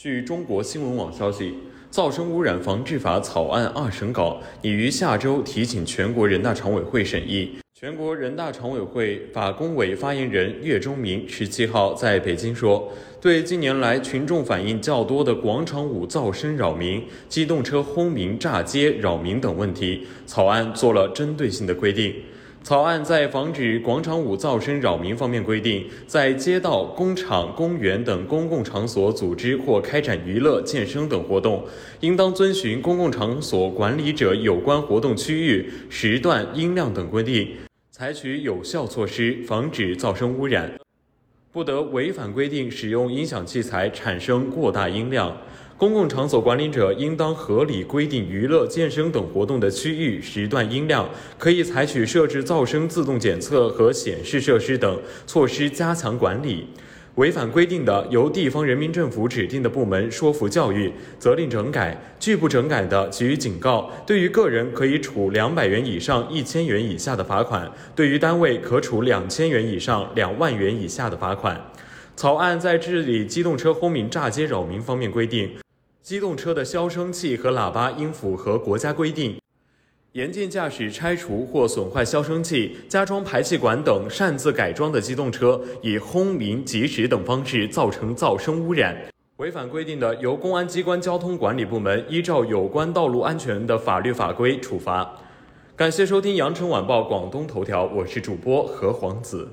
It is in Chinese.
据中国新闻网消息，噪声污染防治法草案二审稿已于下周提请全国人大常委会审议。全国人大常委会法工委发言人岳中明十七号在北京说，对近年来群众反映较多的广场舞噪声扰民、机动车轰鸣炸街扰民等问题，草案做了针对性的规定。草案在防止广场舞噪声扰民方面规定，在街道、工厂、公园等公共场所组织或开展娱乐、健身等活动，应当遵循公共场所管理者有关活动区域、时段、音量等规定，采取有效措施防止噪声污染，不得违反规定使用音响器材产生过大音量。公共场所管理者应当合理规定娱乐、健身等活动的区域、时段、音量，可以采取设置噪声自动检测和显示设施等措施加强管理。违反规定的，由地方人民政府指定的部门说服教育，责令整改；拒不整改的，给予警告。对于个人，可以处两百元以上一千元以下的罚款；对于单位，可处两千元以上两万元以下的罚款。草案在治理机动车轰鸣、炸街扰民方面规定。机动车的消声器和喇叭应符合国家规定。严禁驾驶拆除或损坏消声器、加装排气管等擅自改装的机动车，以轰鸣、疾驶等方式造成噪声污染。违反规定的，由公安机关交通管理部门依照有关道路安全的法律法规处罚。感谢收听羊城晚报广东头条，我是主播何皇子。